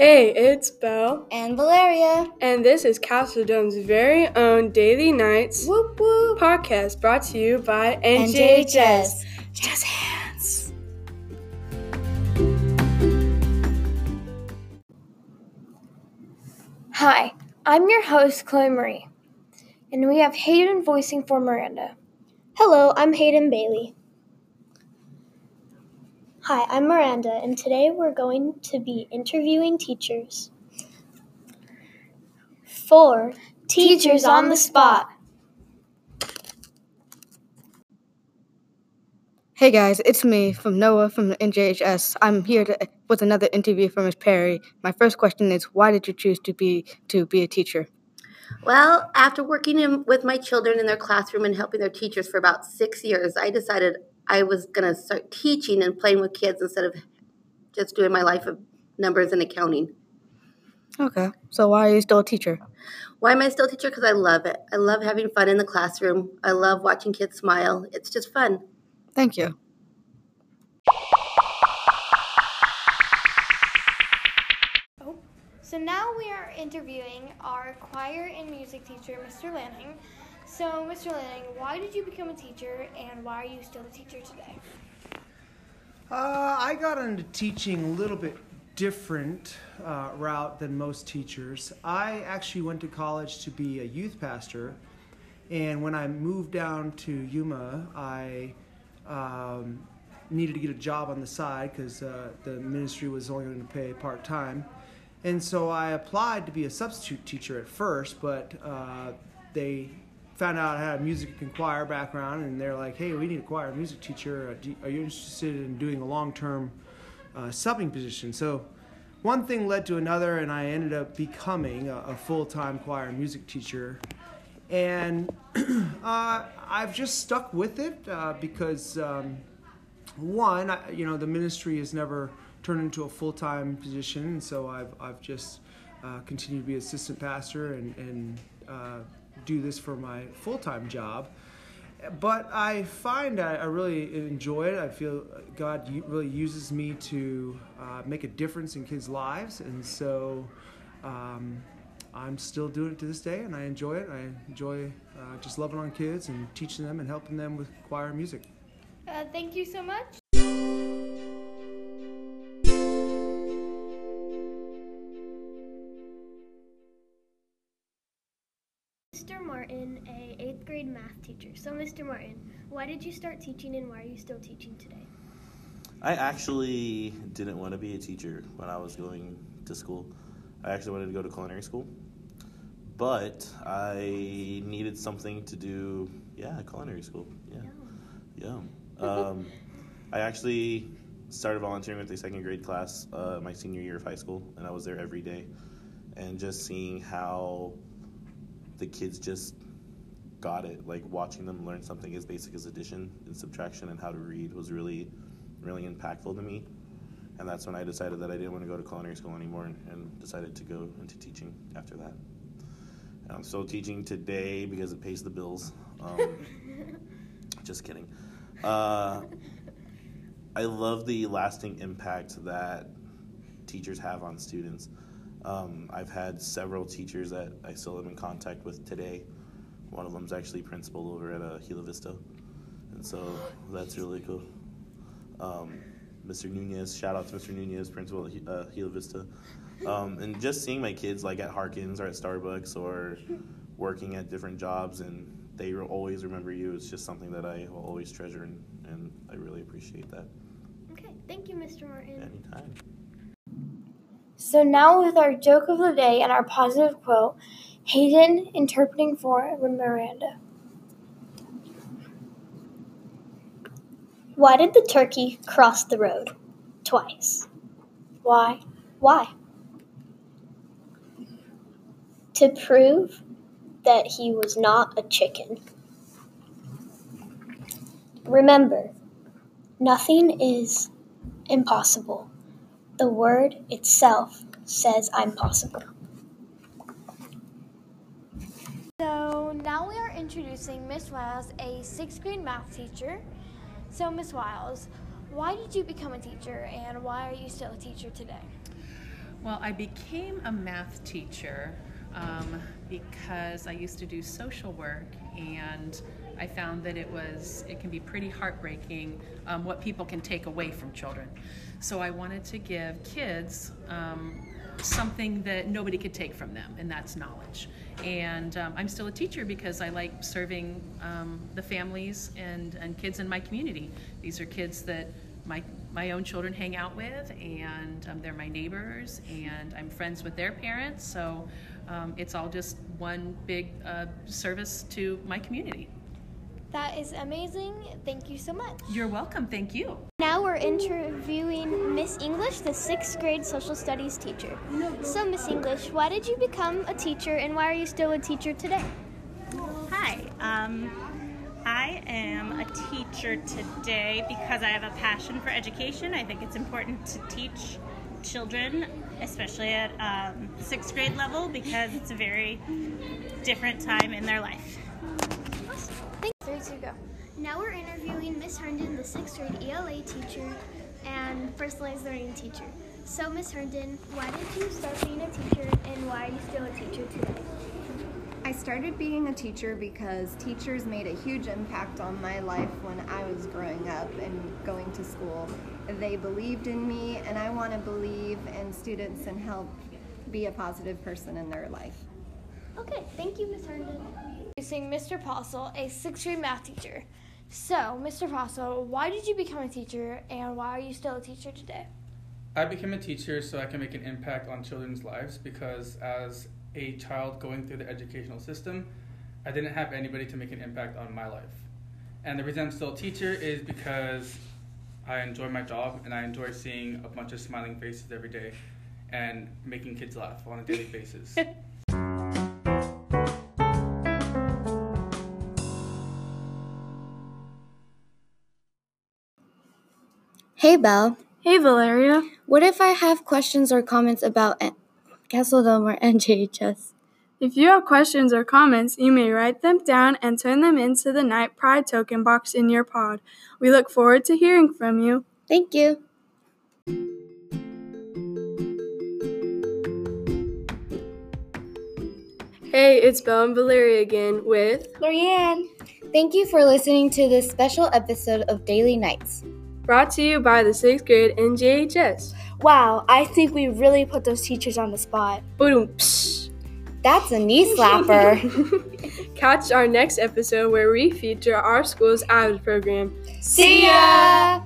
Hey, it's Belle, and Valeria. and this is Castle Dome's very own Daily Knights Whoop whoop. podcast brought to you by NJHS. NJHS. Jazz hands. Hi, I'm your host, Chloe Marie, and we have Hayden voicing for Miranda. Hello, I'm Hayden Bailey. Hi, I'm Miranda, and today we're going to be interviewing teachers. For Teachers on the Spot. Hey guys, it's me from Noah from the NJHS. I'm here to, with another interview for Miss Perry. My first question is, why did you choose to be to be a teacher? Well, after working in, with my children in their classroom and helping their teachers for about six years, I decided I was going to start teaching and playing with kids instead of just doing my life of numbers and accounting. Okay, so why are you still a teacher? Why am I still a teacher? Because I love it. I love having fun in the classroom. I love watching kids smile. It's just fun. Thank you. So now we are interviewing our choir and music teacher, Mr. Lanning. So, Mr. Lanning, why did you become a teacher, and why are you still a teacher today? Uh, I got into teaching a little bit different uh, route than most teachers. I actually went to college to be a youth pastor, and when I moved down to Yuma, I um, needed to get a job on the side because uh, the ministry was only going to pay part time. And so I applied to be a substitute teacher at first, but uh, they found out I had a music and choir background, and they're like, "Hey, we need a choir music teacher. Uh, are you interested in doing a long-term uh, subbing position?" So one thing led to another, and I ended up becoming a, a full-time choir music teacher. And uh, I've just stuck with it uh, because um, one, I, you know, the ministry has never turned into a full-time position, and so I've I've just uh, continued to be assistant pastor and and uh, do this for my full-time job. But I find I, I really enjoy it. I feel God really uses me to uh, make a difference in kids' lives, and so. Um, I'm still doing it to this day, and I enjoy it. I enjoy uh, just loving on kids and teaching them and helping them with choir music. Uh, thank you so much. Teacher. So, Mr. Martin, why did you start teaching and why are you still teaching today? I actually didn't want to be a teacher when I was going to school. I actually wanted to go to culinary school, but I needed something to do. Yeah, culinary school. Yeah, yeah. Um, I actually started volunteering with a second grade class uh, my senior year of high school, and I was there every day, and just seeing how the kids just got it. Like watching them learn something as basic as addition and subtraction and how to read was really, really impactful to me. And that's when I decided that I didn't want to go to culinary school anymore and, and decided to go into teaching after that. And I'm still teaching today because it pays the bills. Um, just kidding. Uh, I love the lasting impact that teachers have on students. Um, I've had several teachers that I still am in contact with today. One of them's actually principal over at uh, Gila Vista, and so that's really cool. Um, Mr. Nunez, shout out to Mr. Nunez, principal at uh, Gila Vista, um, and just seeing my kids like at Harkins or at Starbucks or working at different jobs, and they will always remember you. It's just something that I will always treasure, and, and I really appreciate that. Okay, thank you, Mr. Martin. Anytime. So now with our joke of the day and our positive quote, Hayden interpreting for Miranda. Why did the turkey cross the road? Twice. Why? Why? To prove that he was not a chicken. Remember, nothing is impossible. The word itself says I'm possible. So now we are introducing Miss Wiles, a sixth grade math teacher. So, Miss Wiles, why did you become a teacher and why are you still a teacher today? Well, I became a math teacher um, because I used to do social work and I found that it was it can be pretty heartbreaking um, what people can take away from children. So I wanted to give kids um, something that nobody could take from them, and that's knowledge. And um, I'm still a teacher because I like serving um, the families and, and kids in my community. These are kids that my my own children hang out with, and um, they're my neighbors, and I'm friends with their parents. So um, it's all just one big uh, service to my community. That is amazing. Thank you so much. You're welcome. Thank you. Now we're interviewing Miss English, the sixth grade social studies teacher. So, Miss English, why did you become a teacher and why are you still a teacher today? Hi, um, I am a teacher today because I have a passion for education. I think it's important to teach children, especially at um, sixth grade level, because it's a very different time in their life. Three, two, go. Now we're interviewing Miss Herndon, the sixth grade ELA teacher and personalized learning teacher. So, Miss Herndon, why did you start being a teacher and why are you still a teacher today? I started being a teacher because teachers made a huge impact on my life when I was growing up and going to school. They believed in me, and I want to believe in students and help be a positive person in their life. Okay, thank you, Miss Herndon. Introducing Mr. Postle, a sixth grade math teacher. So, Mr. Postle, why did you become a teacher and why are you still a teacher today? I became a teacher so I can make an impact on children's lives because as a child going through the educational system, I didn't have anybody to make an impact on my life. And the reason I'm still a teacher is because I enjoy my job and I enjoy seeing a bunch of smiling faces every day and making kids laugh on a daily basis. Hey, Belle. Hey, Valeria. What if I have questions or comments about Castle Dome or NJHS? If you have questions or comments, you may write them down and turn them into the Knight Pride token box in your pod. We look forward to hearing from you. Thank you. Hey, it's Belle and Valeria again with Lorianne. Thank you for listening to this special episode of Daily Knights. Brought to you by the 6th grade NJHS. Wow, I think we really put those teachers on the spot. Boom. That's a knee slapper. Catch our next episode where we feature our school's AVID program. See ya!